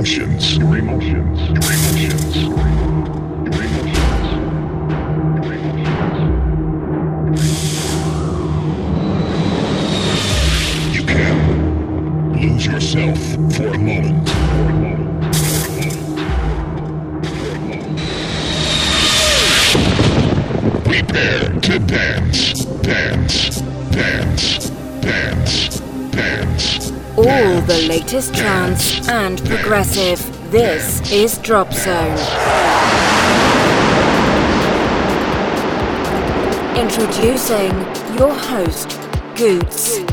emotions. Your emotions. Your emotions. Latest trance and progressive. This is Drop Zone. Introducing your host, Goots.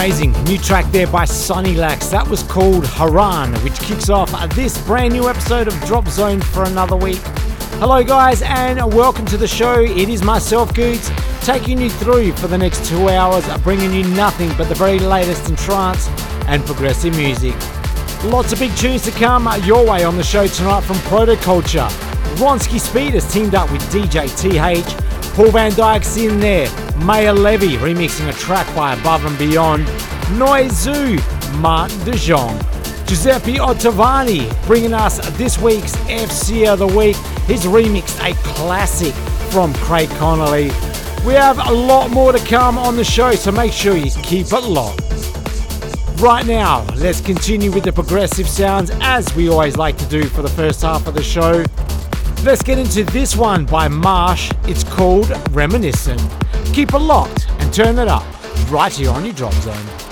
Amazing new track there by Sunny Lax. That was called Haran, which kicks off this brand new episode of Drop Zone for another week. Hello, guys, and welcome to the show. It is myself, Goots, taking you through for the next two hours, bringing you nothing but the very latest in trance and progressive music. Lots of big tunes to come your way on the show tonight from Protoculture. Ronski Speed has teamed up with DJ TH Paul Van Dyk's in there. Maya Levy remixing a track by Above and Beyond. Noizu, Martin De Jong. Giuseppe Ottaviani bringing us this week's FC of the Week. He's remixed a classic from Craig Connelly. We have a lot more to come on the show, so make sure you keep it locked. Right now, let's continue with the progressive sounds as we always like to do for the first half of the show. Let's get into this one by Marsh. It's called Reminiscent. Keep it locked and turn it up right here on your drop zone.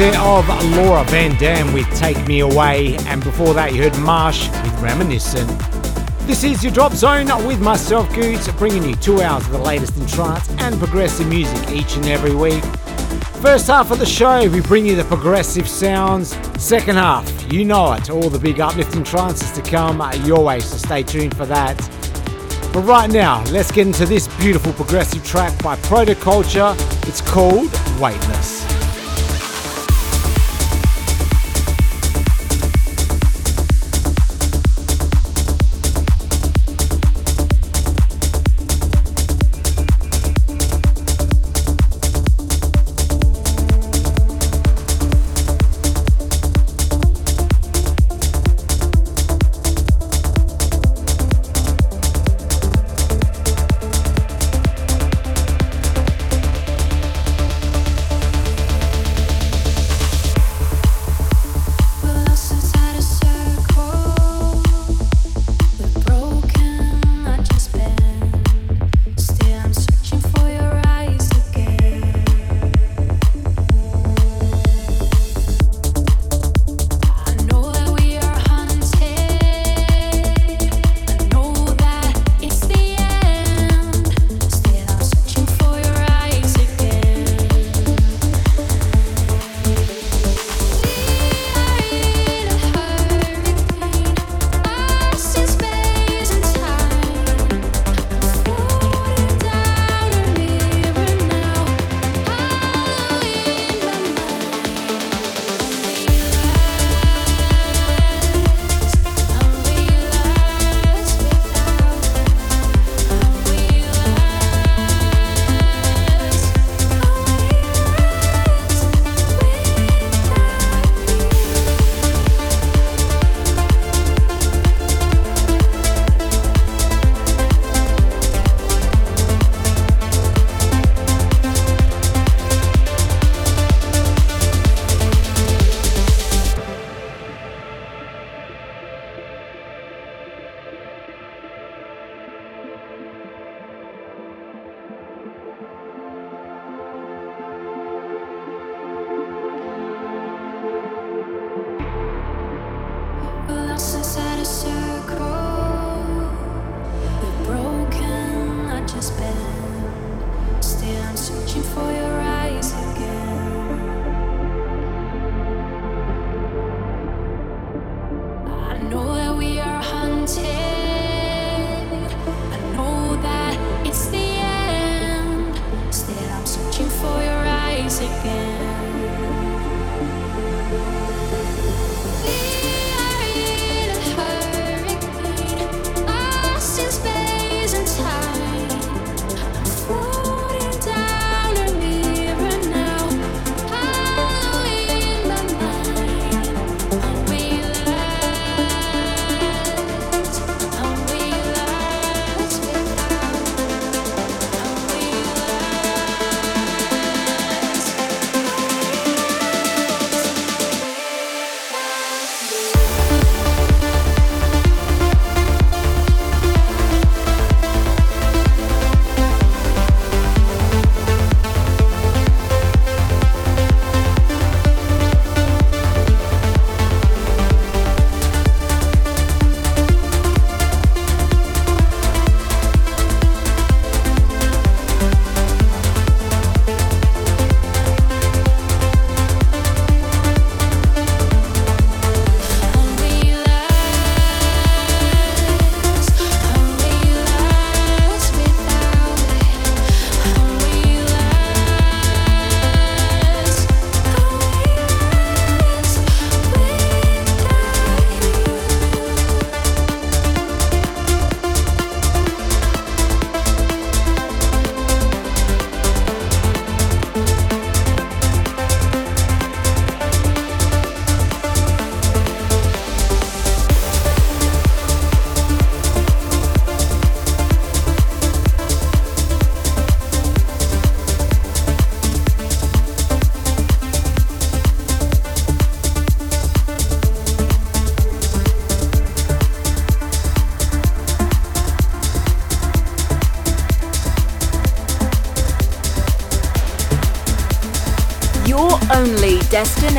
There of Laura Van Dam with Take Me Away, and before that you heard Marsh with Reminiscent. This is your Drop Zone with myself, Goots, bringing you two hours of the latest in trance and progressive music each and every week. First half of the show, we bring you the progressive sounds. Second half, you know it, all the big uplifting trances to come your way, so stay tuned for that. But right now, let's get into this beautiful progressive track by Protoculture. It's called Weightless.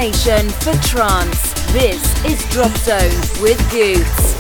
Destination for trance. This is Drop Zone with Goots.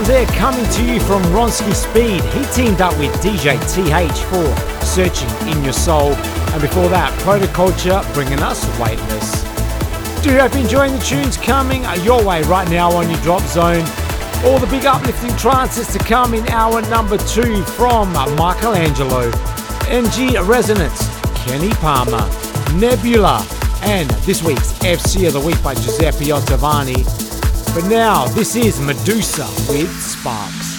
Sounds there coming to you from Ronski Speed. He teamed up with DJ TH for Searching in Your Soul. And before that, Protoculture bringing us Weightless. Do hope you're enjoying the tunes coming uh, your way right now on your drop zone. All the big uplifting trances to come in hour number two from Michelangelo, NG Rezonance, Kenny Palmer, Nebula, and this week's FC of the Week by Giuseppe Ottaviani. But now, this is Medusa with Sparks.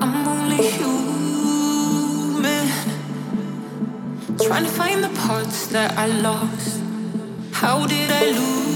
I'm only human, trying to find the parts that I lost. How did I lose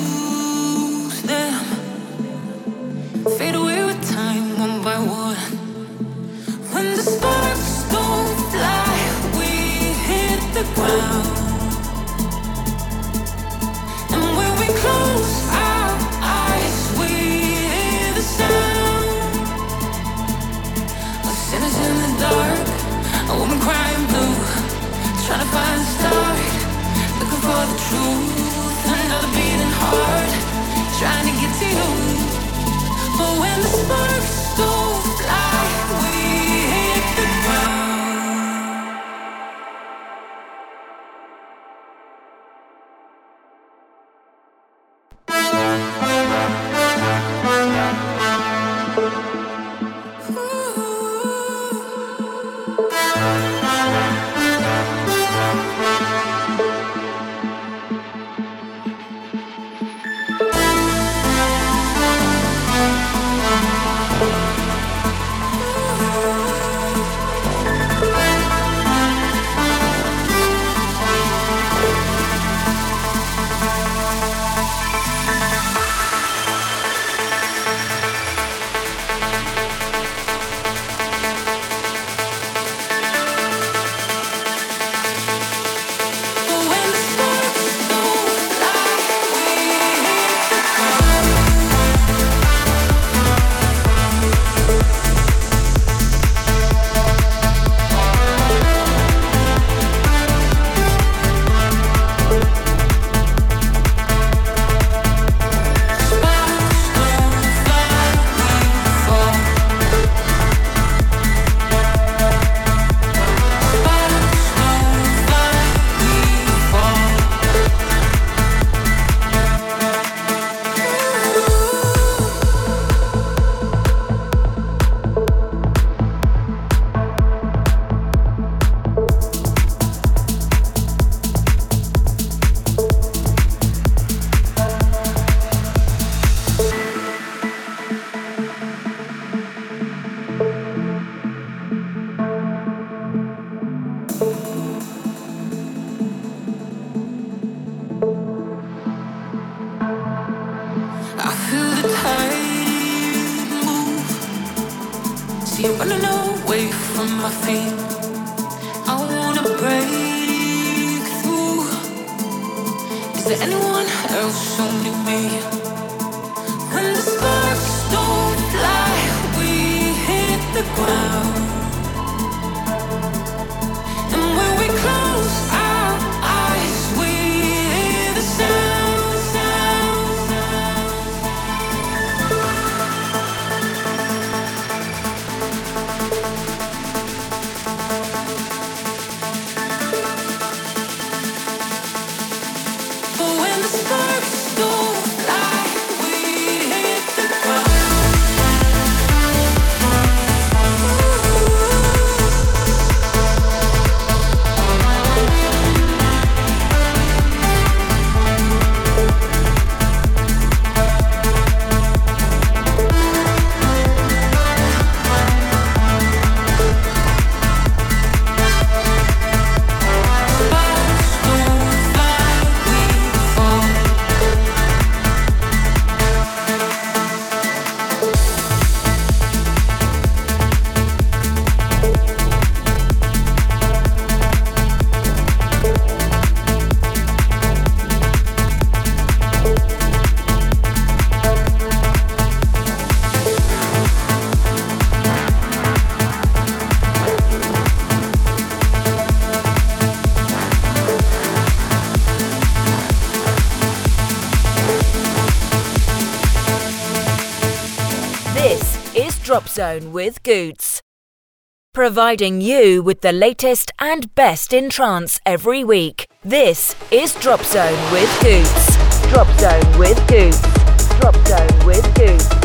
ground. Zone with Goots. Providing you with the latest and best in trance every week. This is Drop Zone with Goots. Drop Zone with Goots. Drop Zone with Goots.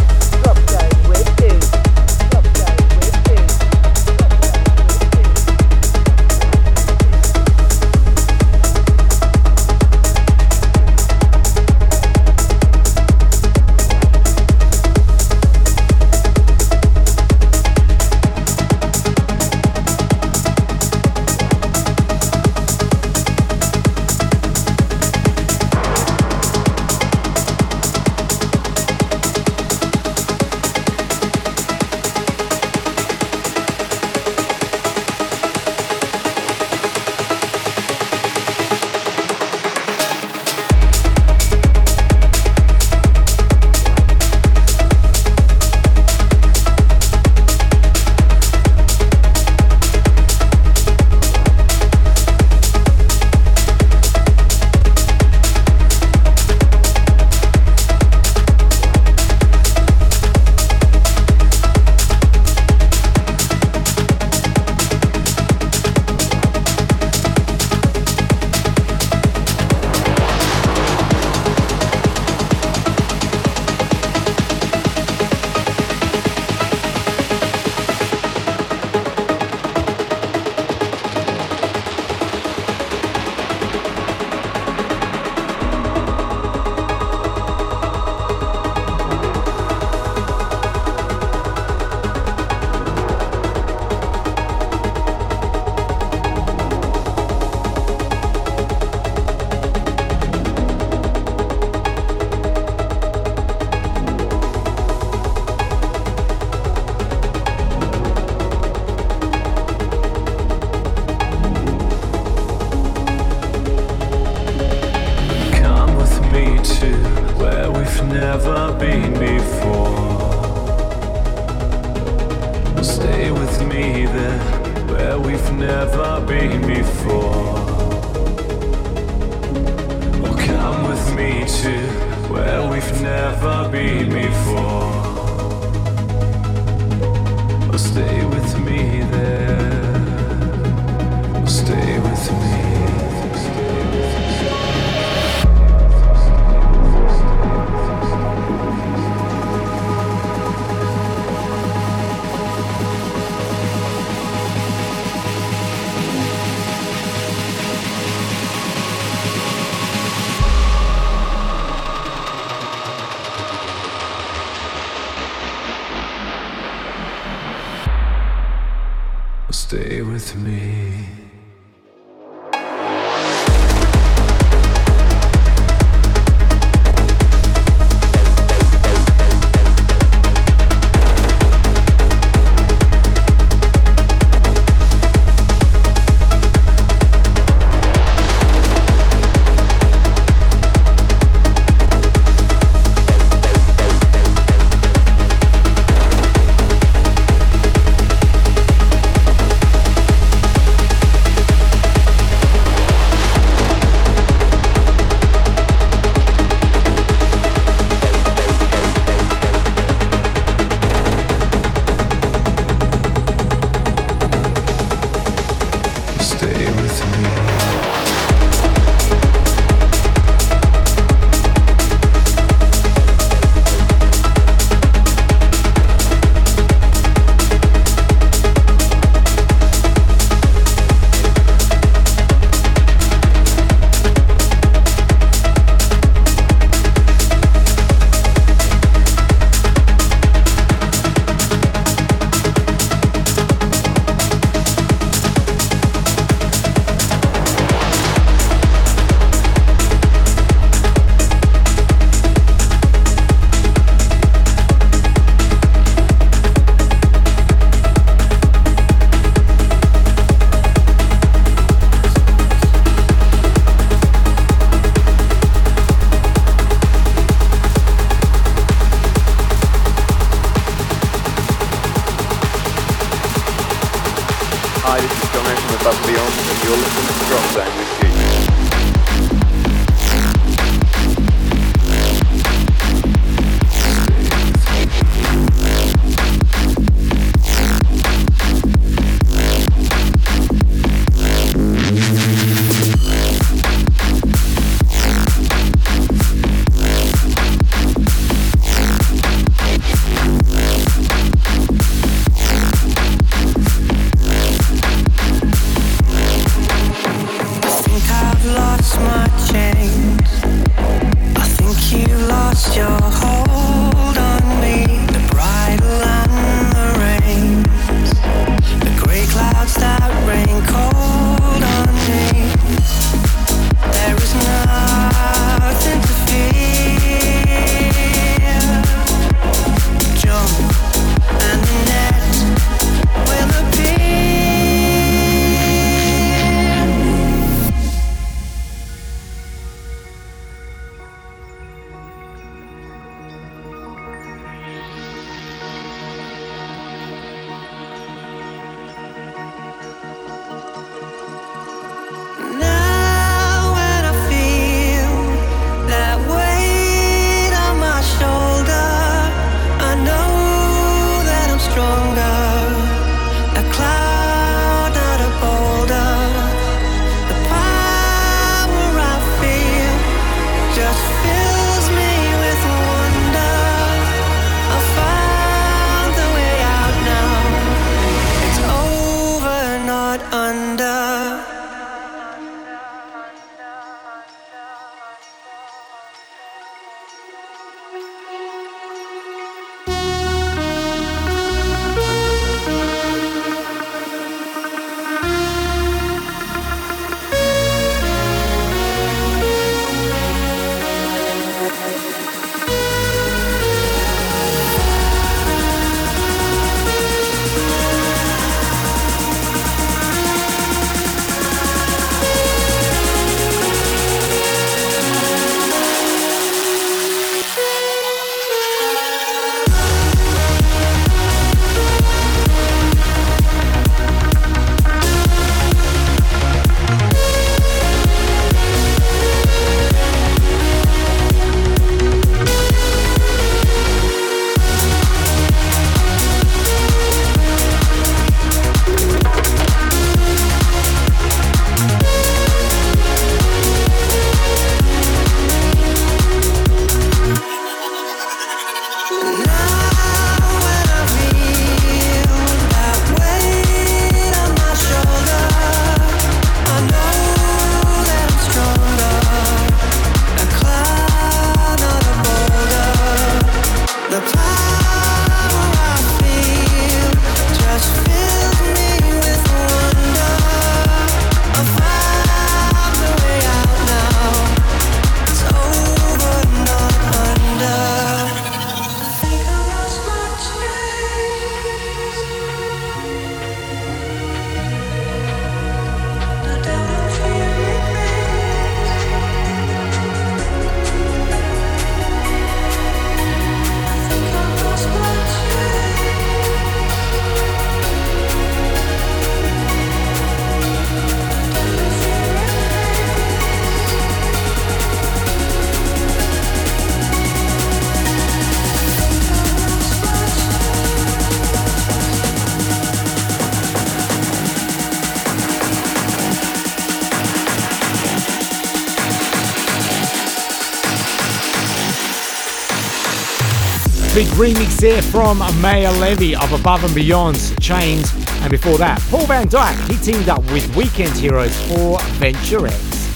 Big remix there from Maor Levi of Above and Beyond's Chains. And before that, Paul Van Dyk, he teamed up with Weekend Heroes for Venture X.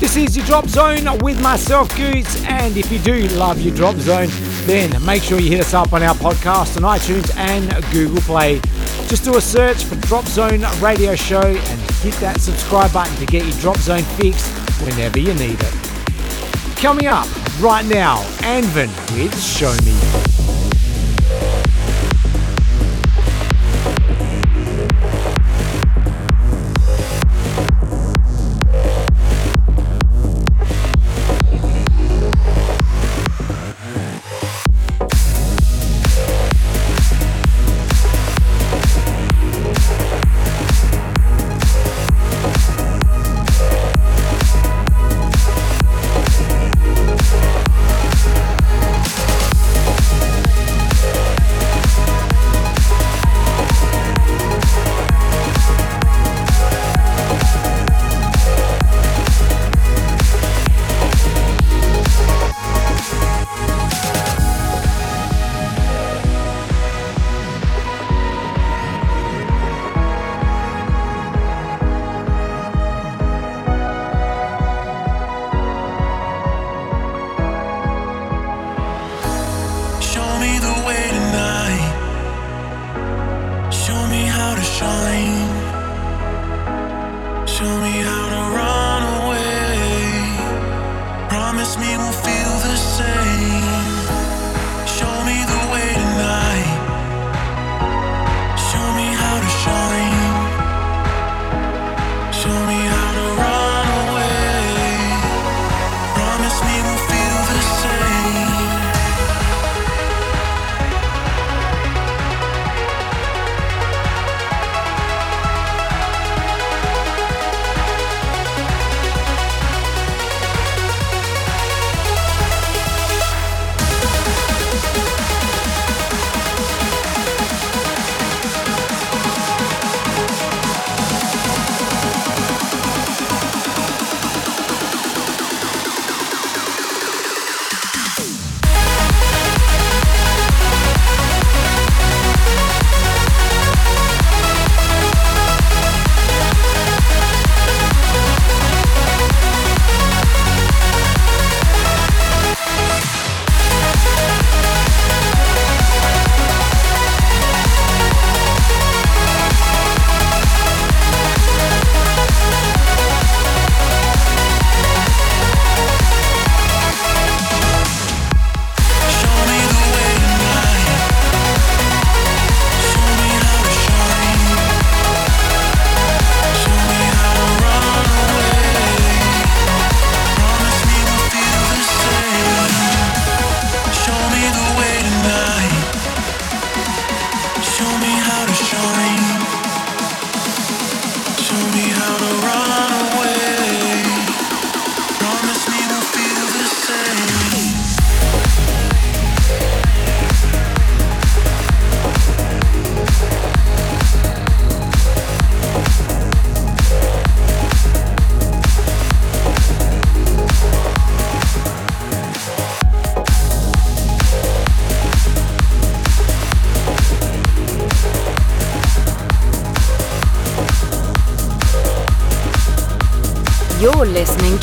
This is your Drop Zone with myself, Goots. And if you do love your Drop Zone, then make sure you hit us up on our podcast on iTunes and Google Play. Just do a search for Drop Zone Radio Show and hit that subscribe button to get your Drop Zone fix whenever you need it. Coming up right now, Anvin with Show Me.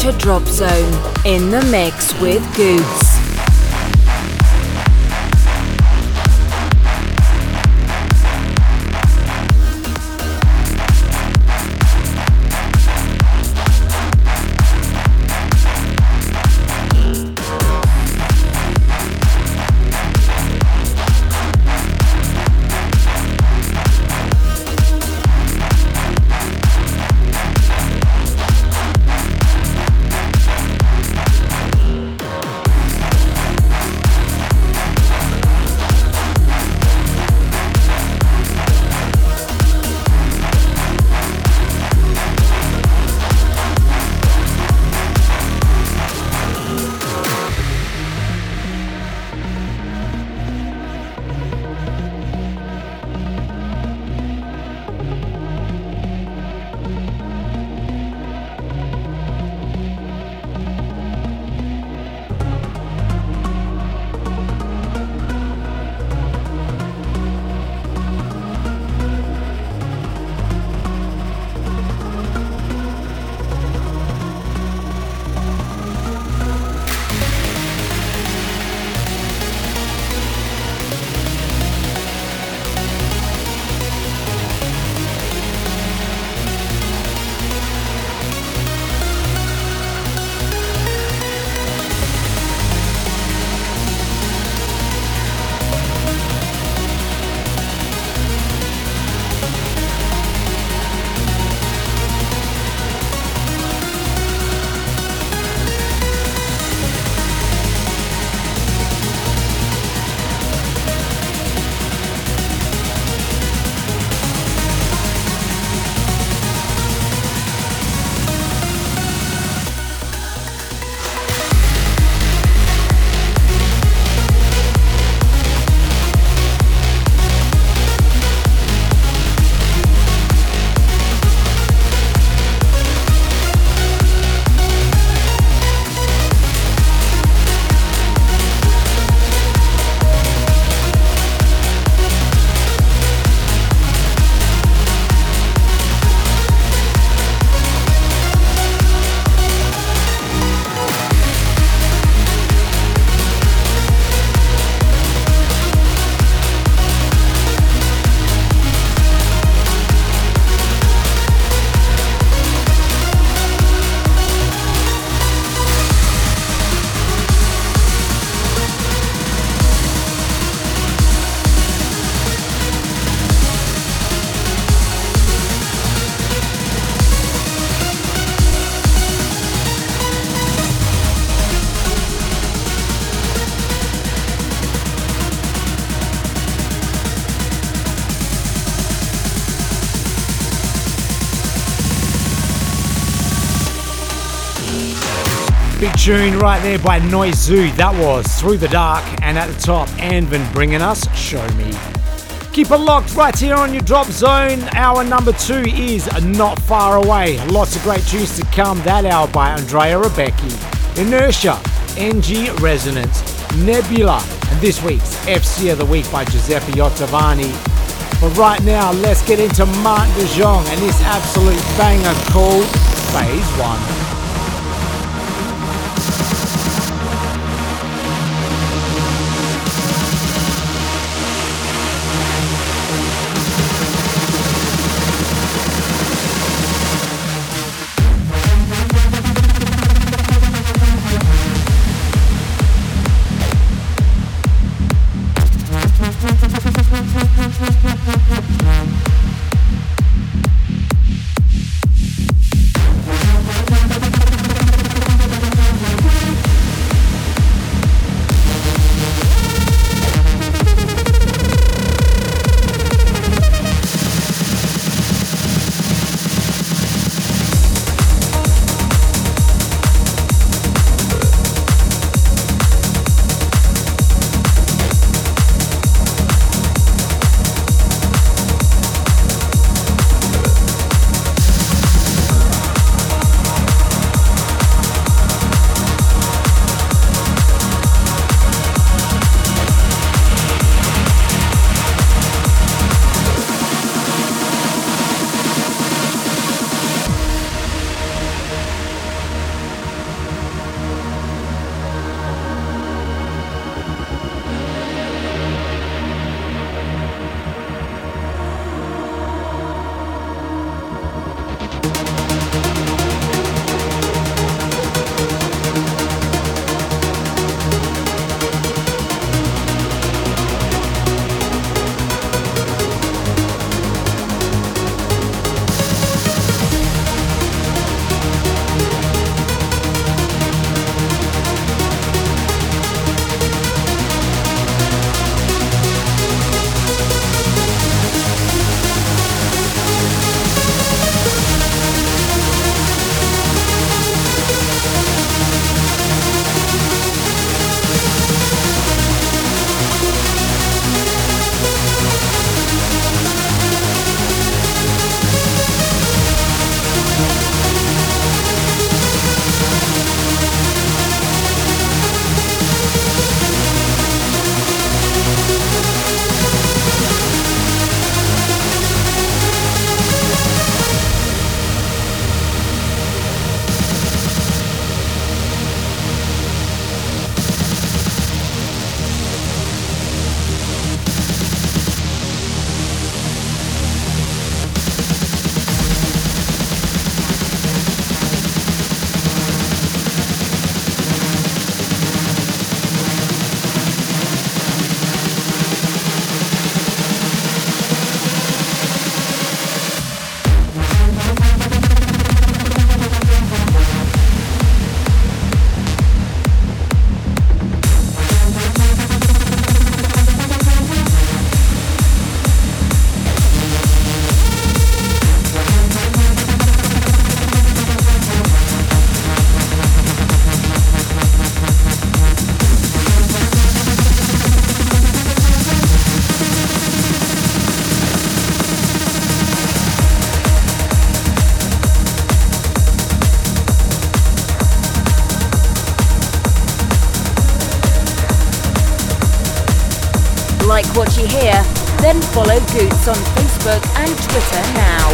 Drop Zone in the mix with Goots. Big tune right there by Noizu. That was Through the Dark. And at the top, Anvin bringing us Show Me. Keep it locked right here on your drop zone. Hour number two is not far away. Lots of great tunes to come that hour by Andrea Rebecchi, Inertia, NG Rezonance, Nebula, and this week's FC of the Week by Giuseppe Ottaviani. But right now, let's get into Martin de Jong and this absolute banger called Phase 1. Facebook and Twitter now.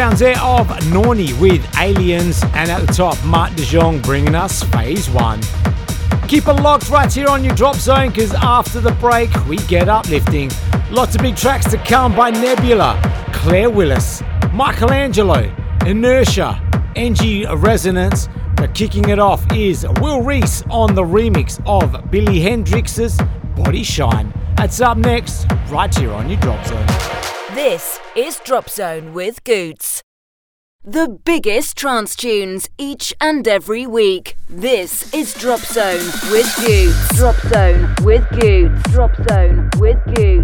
Sounds there of Norni with Aliens, and at the top, Mark De Jong bringing us Phase 1. Keep it locked right here on your drop zone because after the break, we get uplifting. Lots of big tracks to come by Nebula, Claire Willis, Michelangelo, Inertia, NG Rezonance. But kicking it off is Will Rees on the remix of Billy Hendrix's Body Shine. That's up next, right here on your drop zone. This is Drop Zone with Goots. The biggest trance tunes each and every week. This is Drop Zone with Goots. Drop Zone with Goots. Drop Zone with Goots.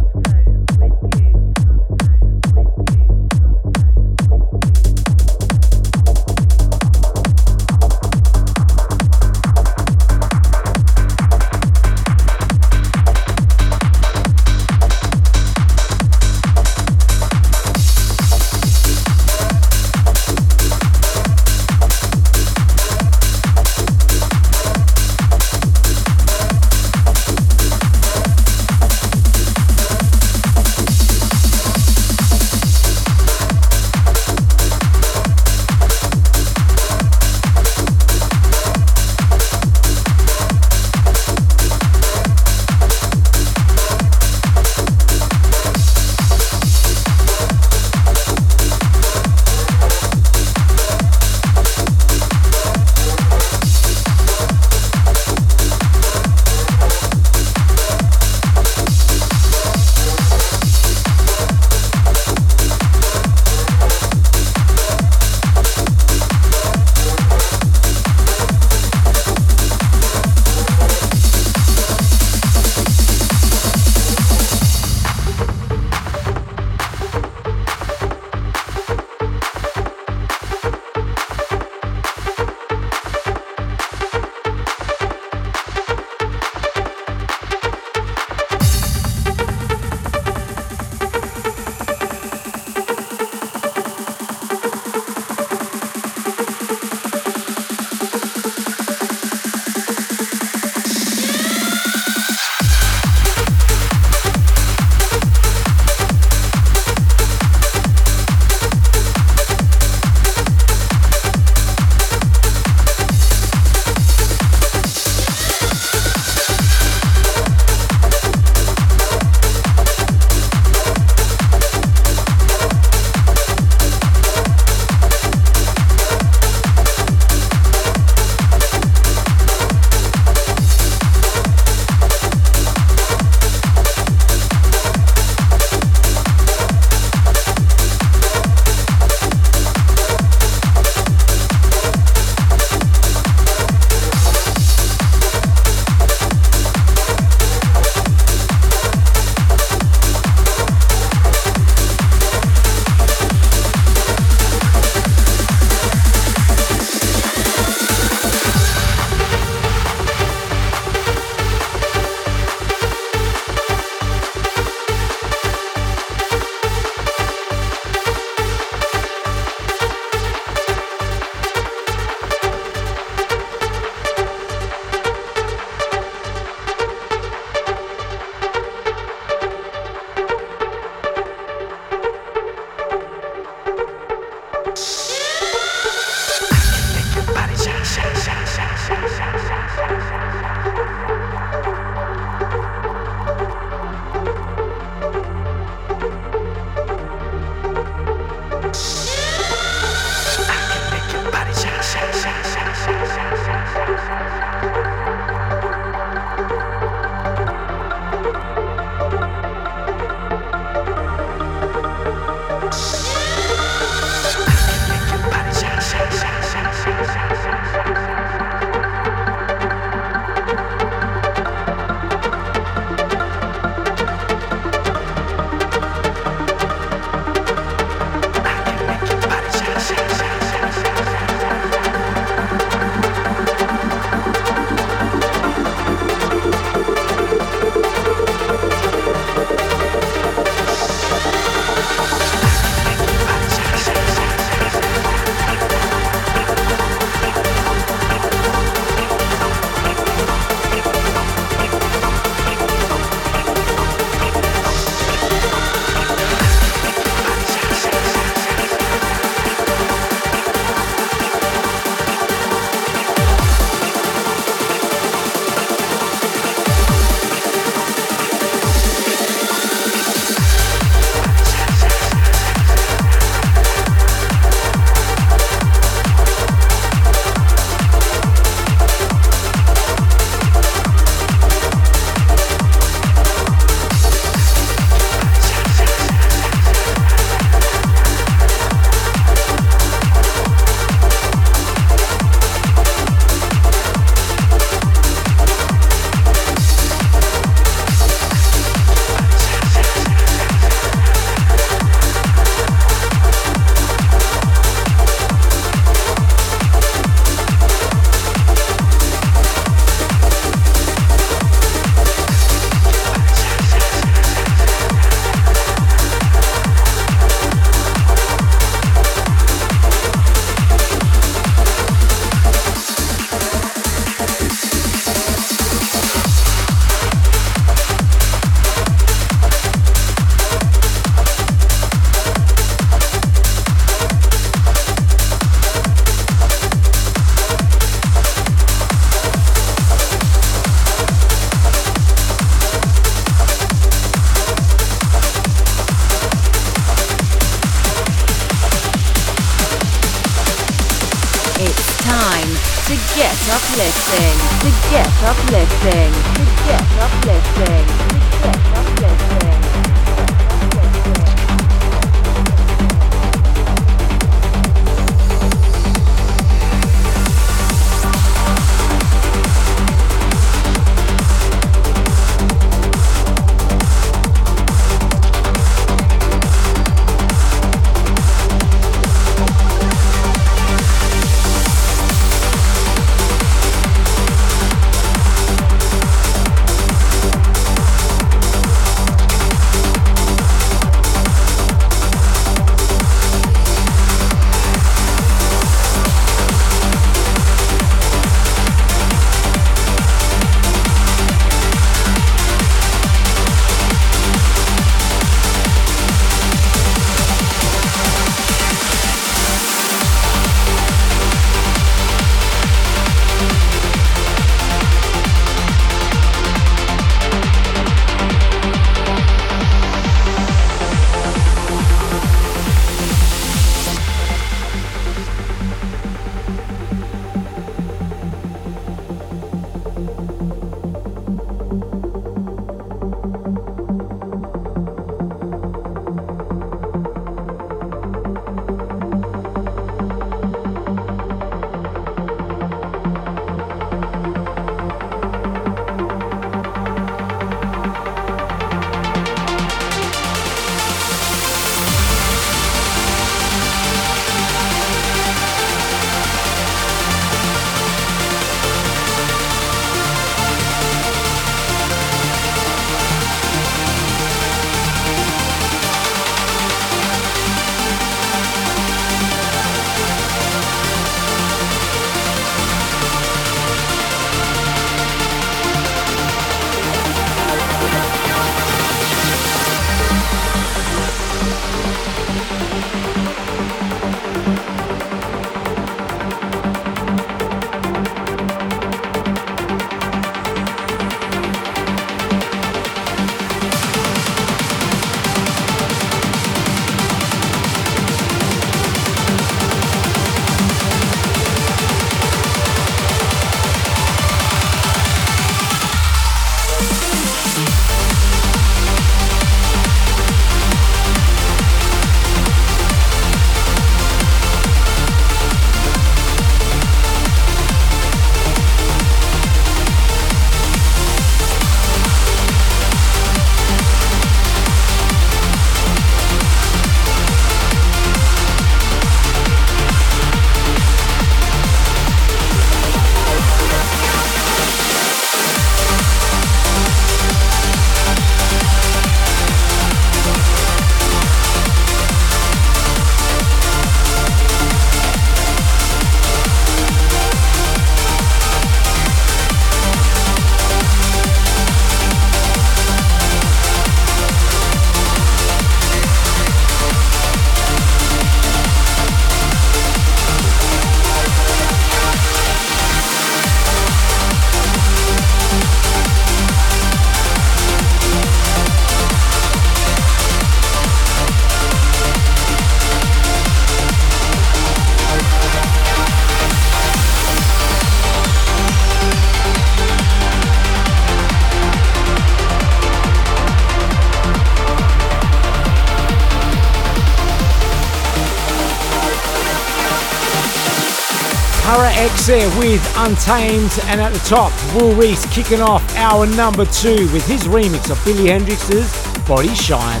There with Untamed, and at the top, Will Rees kicking off our number two with his remix of Billy Hendrix's Body Shine.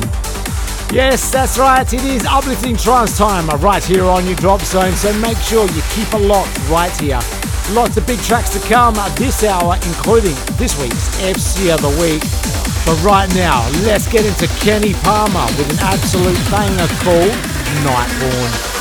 Yes, that's right, it is uplifting trance time right here on your drop zone, so make sure you keep a lock right here. Lots of big tracks to come this hour, including this week's FC of the Week. But right now, let's get into Kenny Palmer with an absolute banger called Nightborn.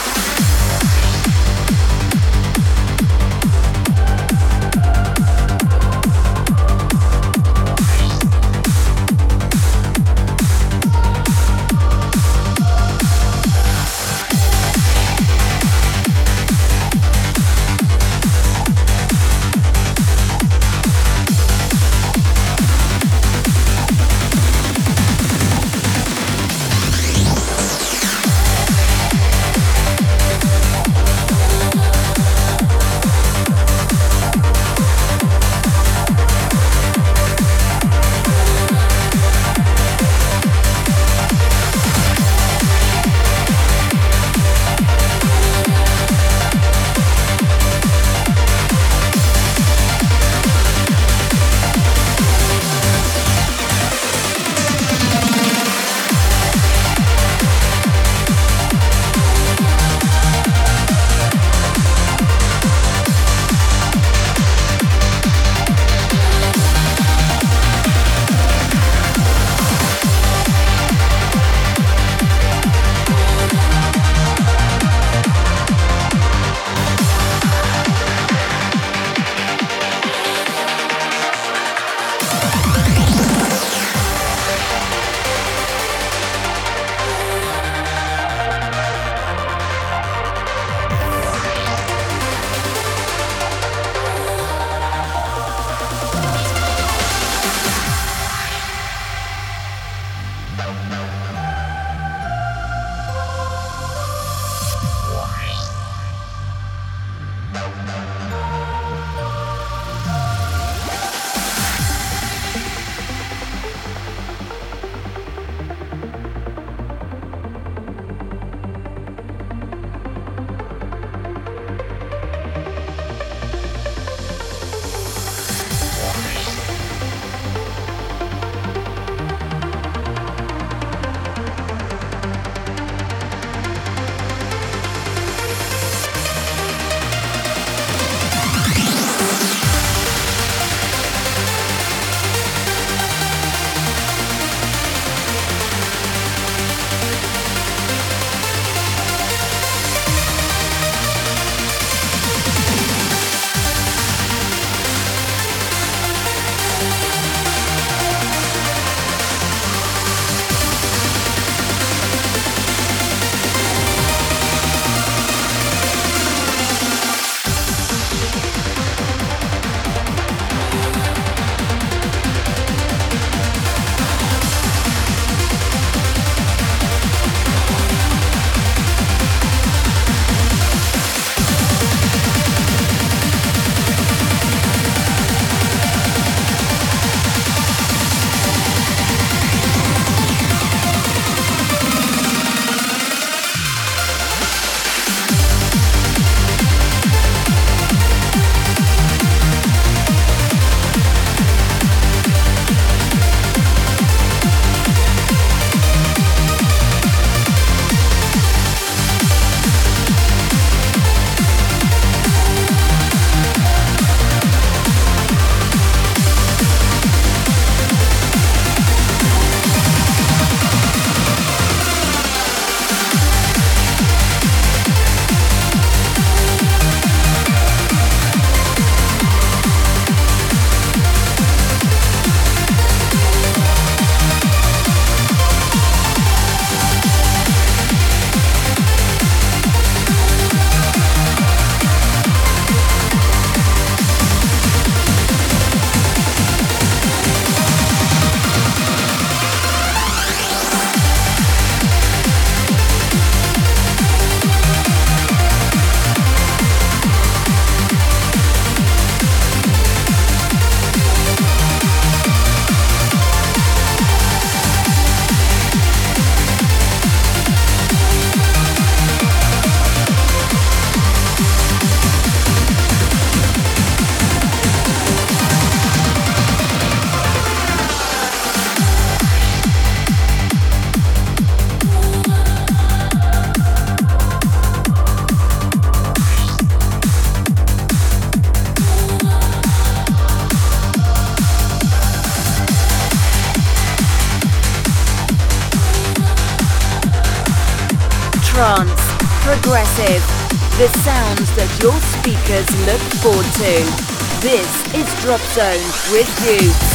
Drop Zone with Goots.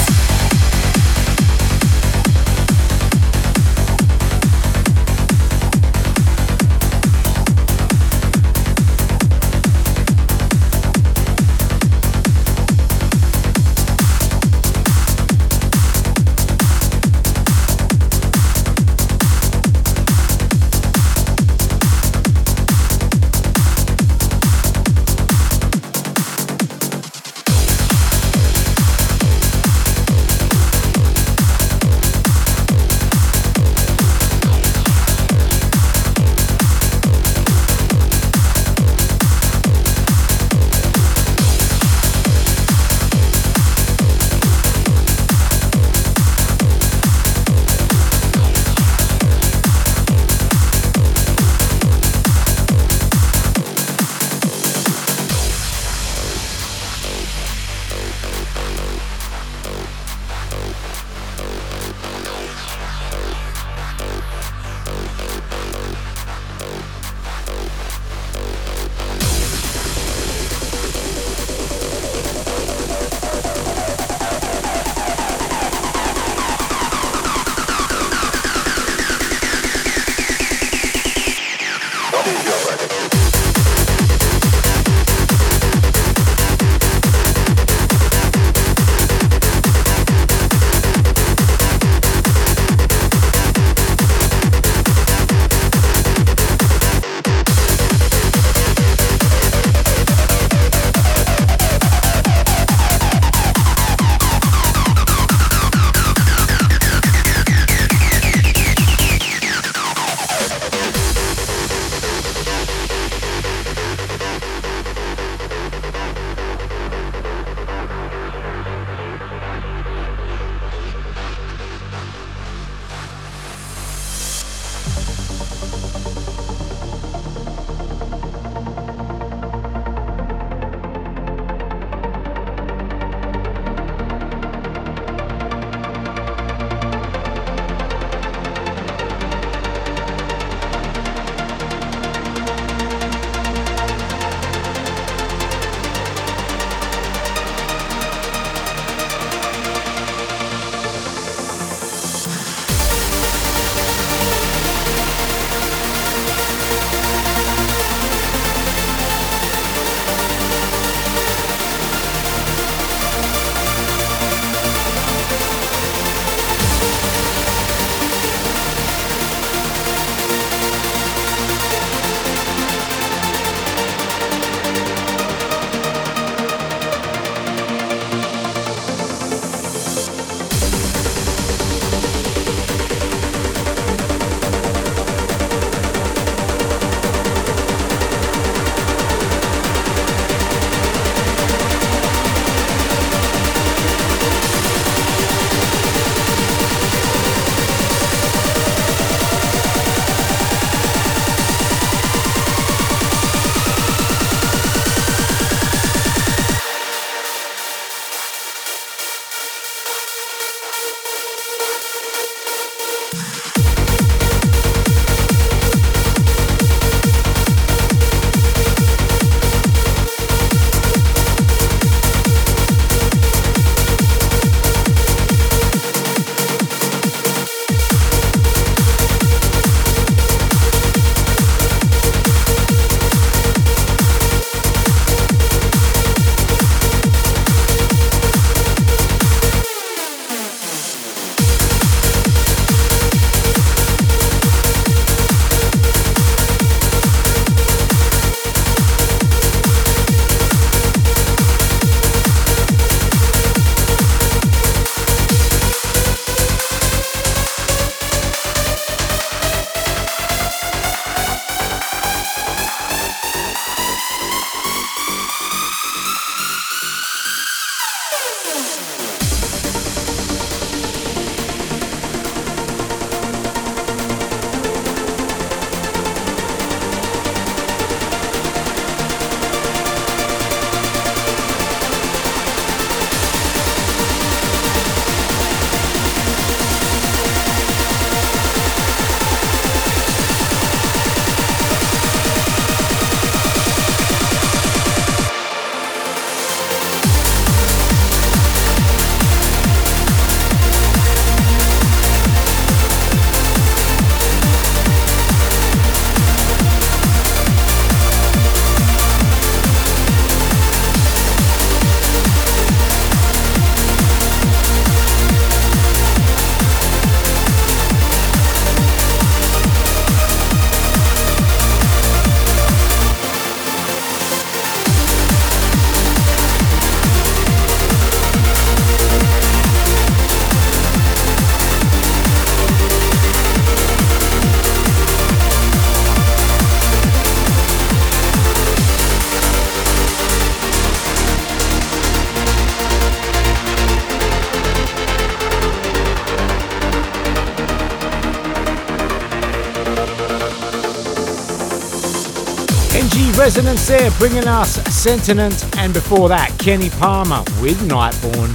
Rezonance there bringing us Sentiment, and before that, Kenny Palmer with Nightborn.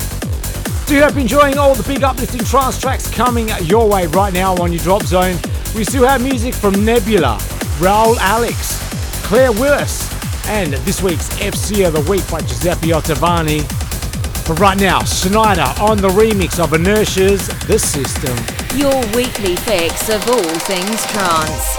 Do you're enjoying all the big uplifting trance tracks coming your way right now on your drop zone. We still have music from Nebula, Raul Alex, Claire Willis, and this week's FC of the Week by Giuseppe Ottaviani. But right now, Schneider on the remix of Inertia's The System. Your weekly fix of all things trance.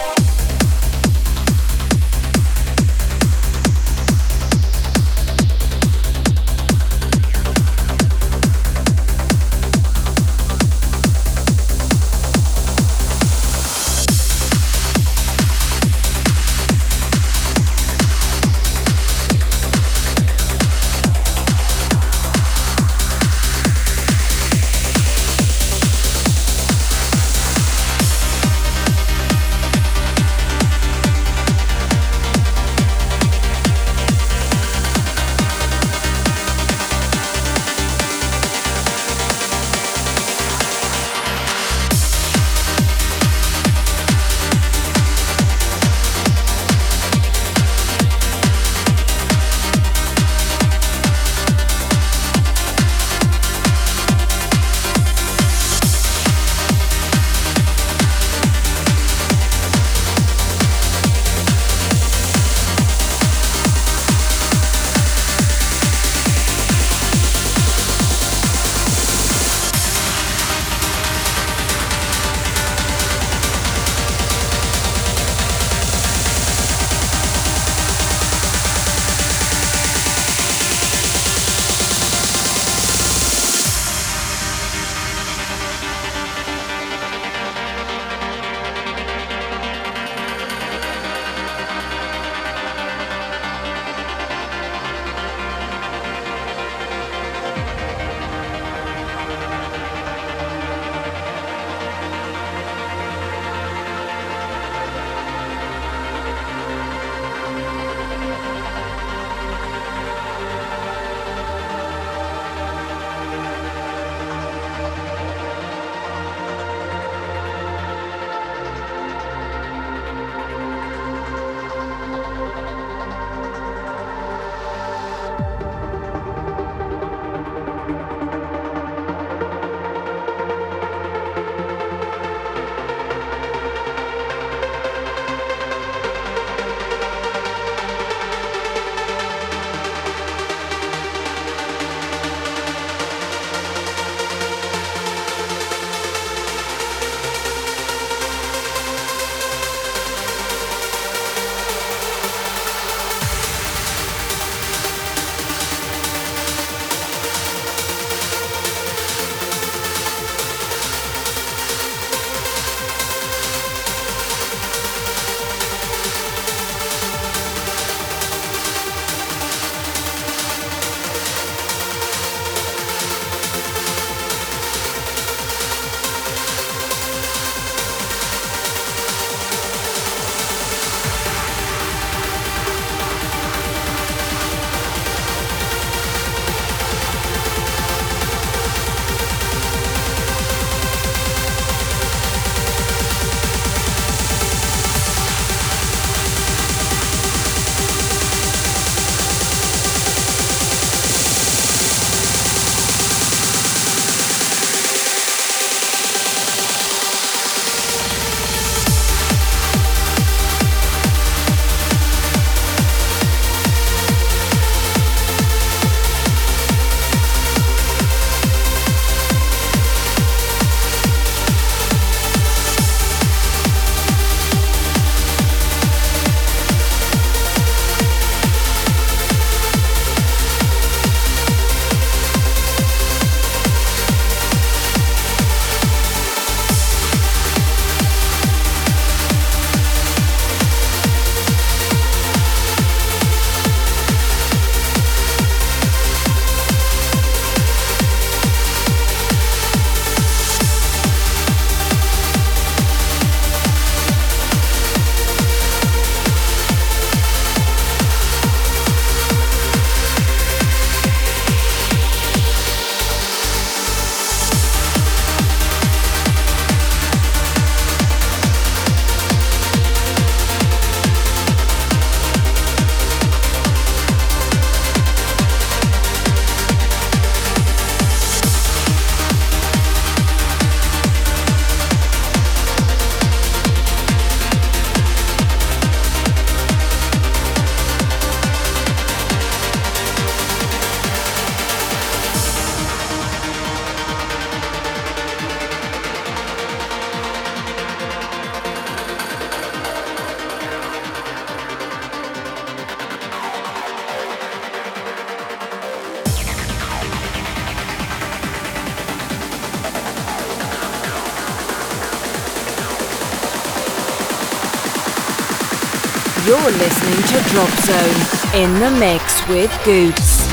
Drop Zone in the mix with Goots.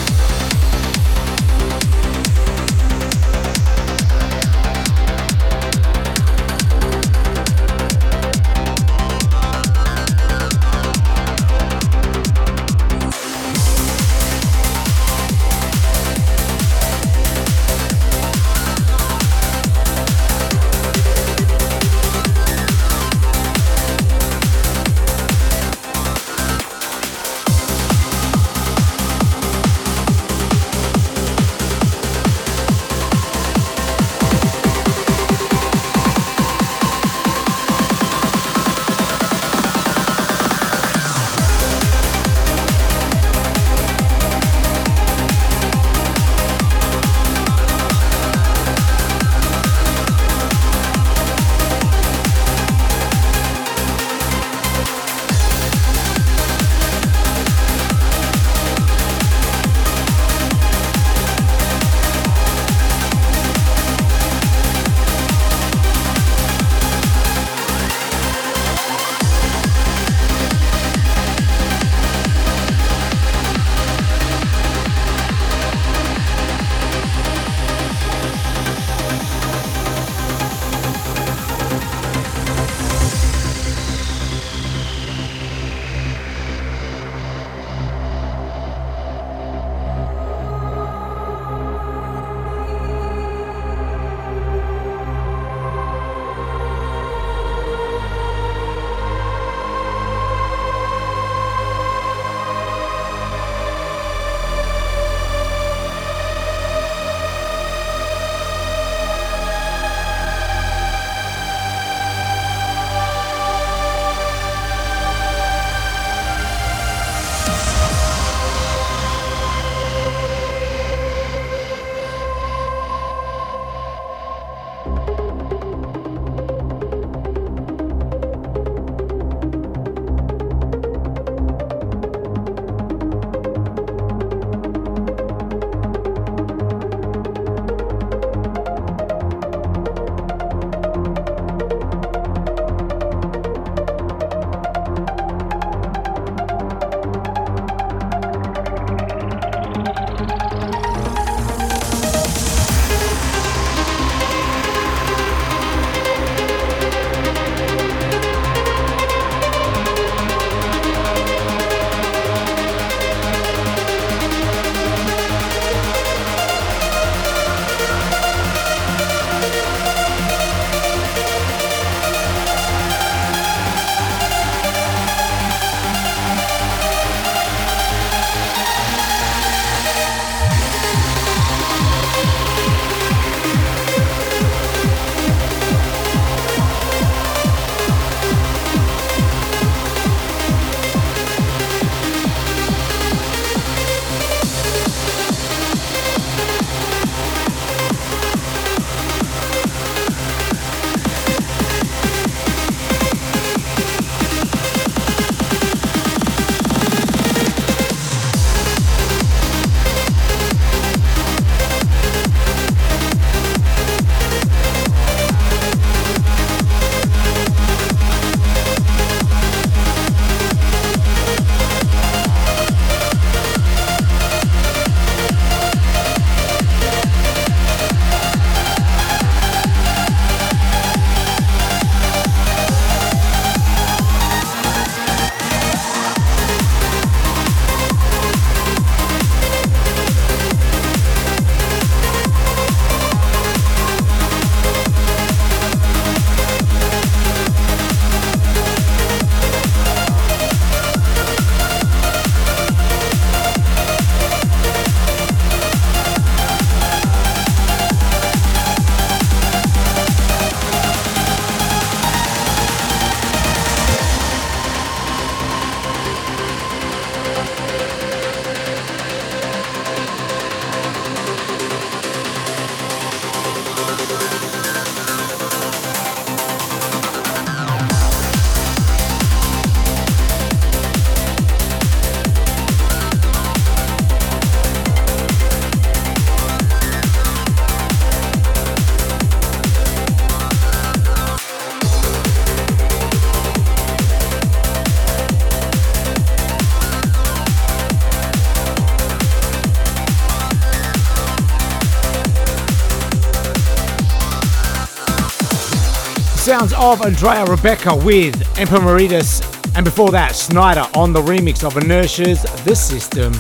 Of Andrea Rebecca with Emperoritas, and before that, Snyder on the remix of Inertia's The System.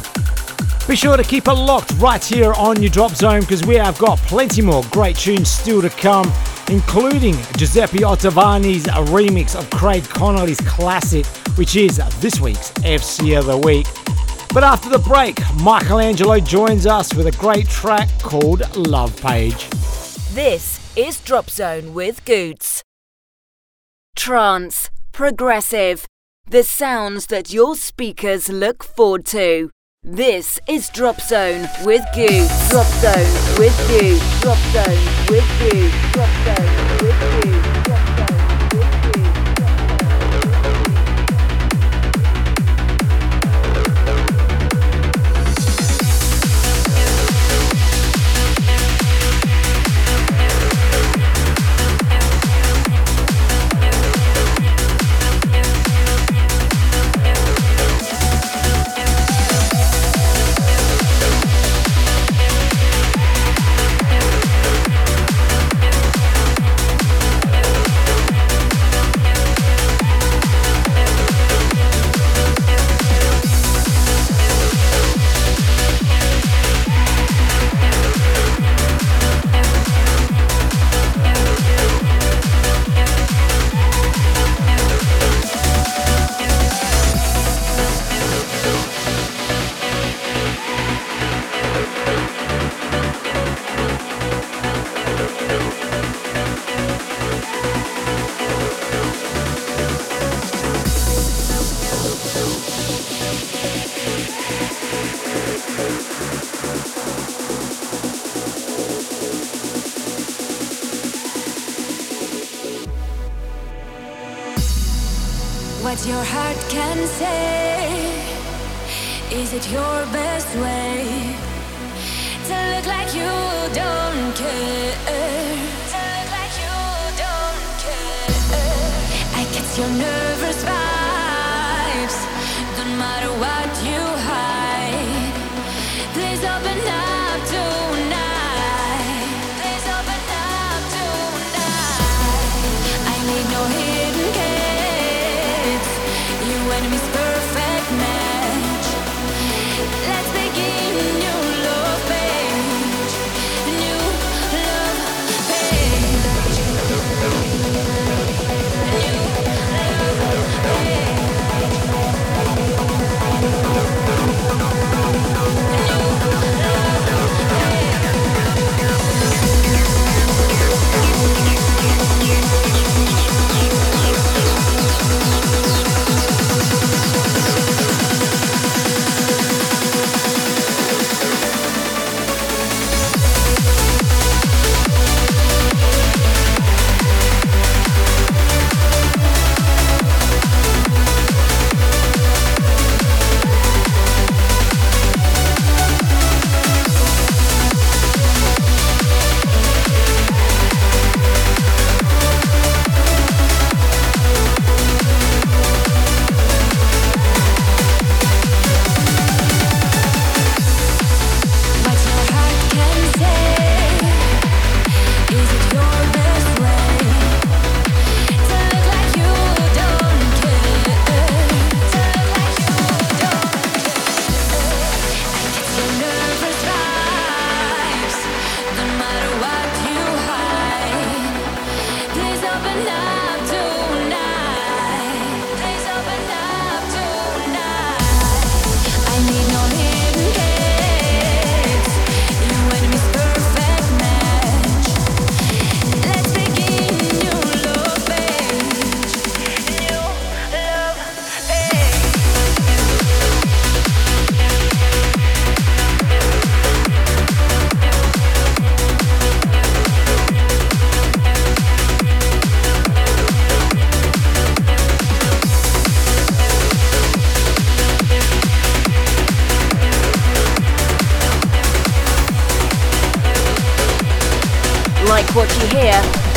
Be sure to keep it locked right here on your Drop Zone because we have got plenty more great tunes still to come, including Giuseppe Ottaviani's remix of Craig Connelly's classic, which is this week's FC of the Week. But after the break, Michelangelo joins us with a great track called Love Page. This is Drop Zone with Goots. Trance, progressive, the sounds that your speakers look forward to. This is Drop Zone with Goots. Drop Zone with Goots. Drop Zone with Goots. Drop Zone with Goots.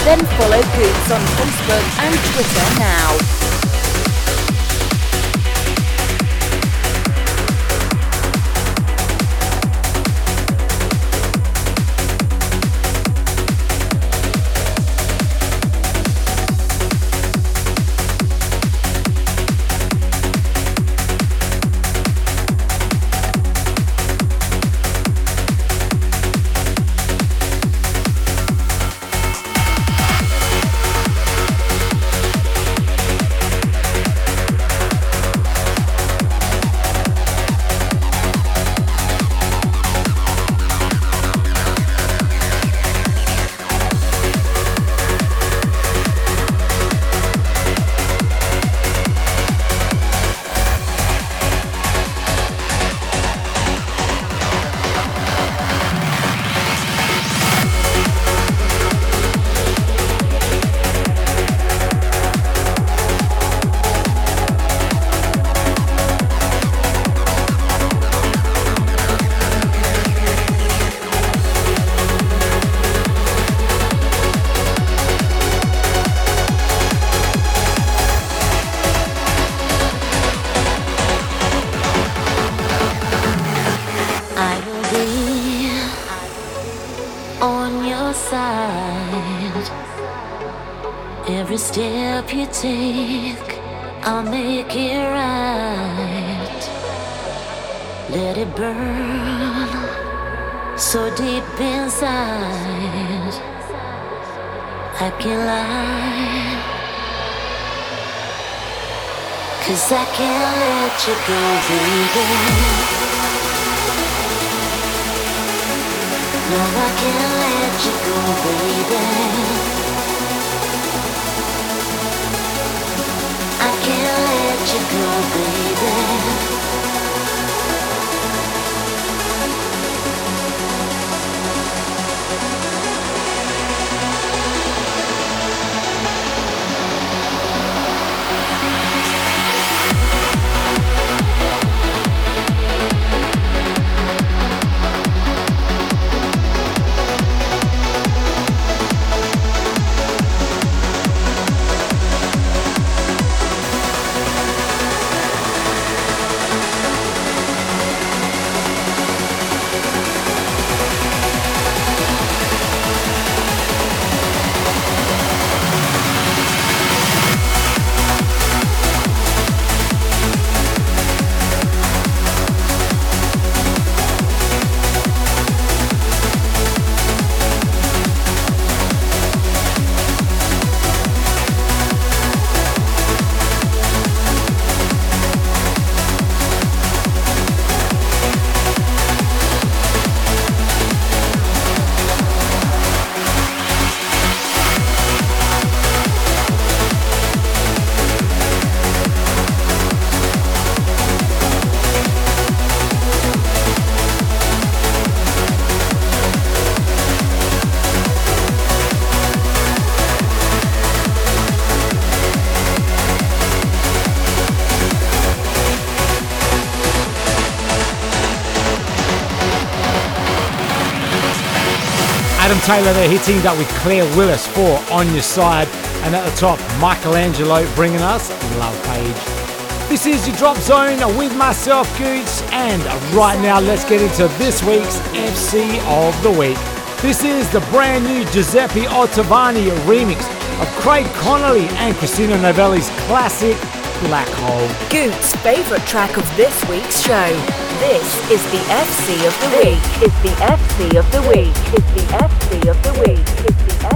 Then follow Goots on Facebook and Twitter now. No, I can't let you go, baby. Taylor there, he teamed up with Claire Willis for On Your Side. And at the top, Michelangelo bringing us Love Page. This is your Drop Zone with myself, Goots. And right now, let's get into this week's FC of the Week. This is the brand new Giuseppe Ottaviani remix of Craig Connelly and Christina Novelli's classic Black Hole. Goot's favourite track of this week's show. This is the FC of the week. Is the FC of the week. Is the FC of the week. Is the FC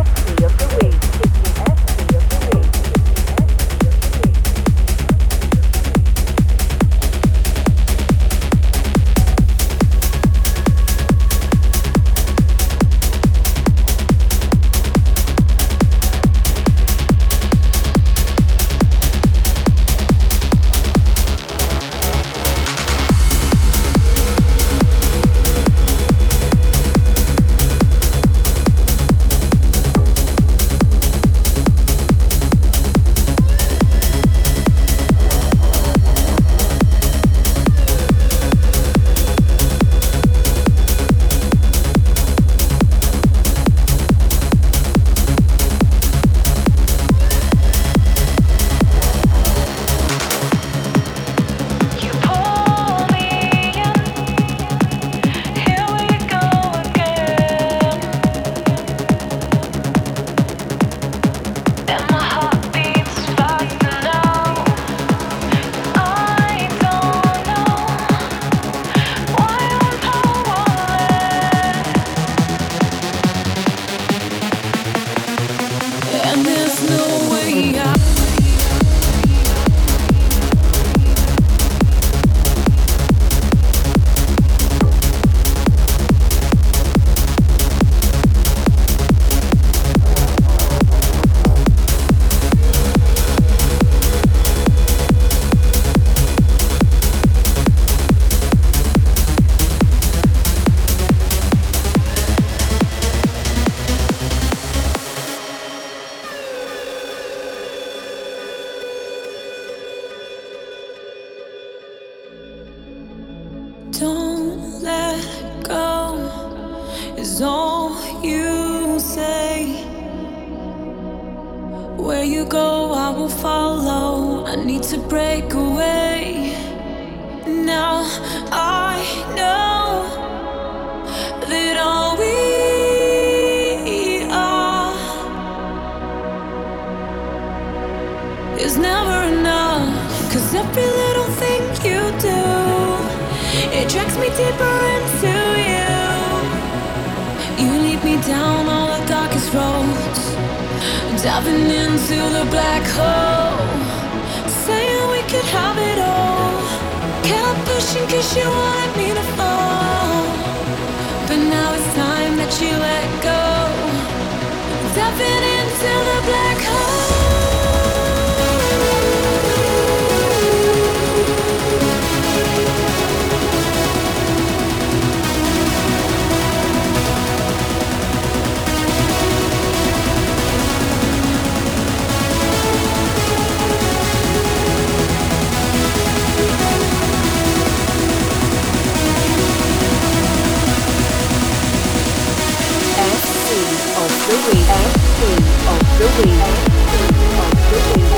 wish you the week. Of the week. Of the week. Of the week.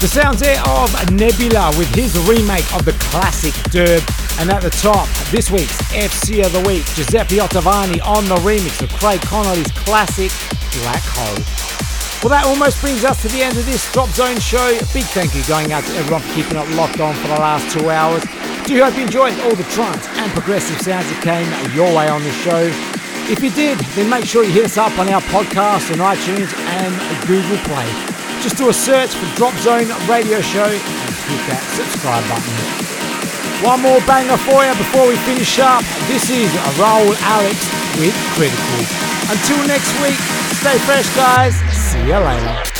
The sounds there of Nebula with his remake of the classic Derb. And at the top, this week's FC of the Week, Giuseppe Ottaviani on the remix of Craig Connelly's classic Black Hole. Well, that almost brings us to the end of this Drop Zone show. Big thank you going out to everyone for keeping it locked on for the last two hours. Do hope you enjoyed all the trance and progressive sounds that came your way on the show. If you did, then make sure you hit us up on our podcast on iTunes and Google Play. Just do a search for Drop Zone Radio Show and hit that subscribe button. One more banger for you before we finish up. This is Raul Alex with Critical. Until next week, stay fresh, guys. See you later.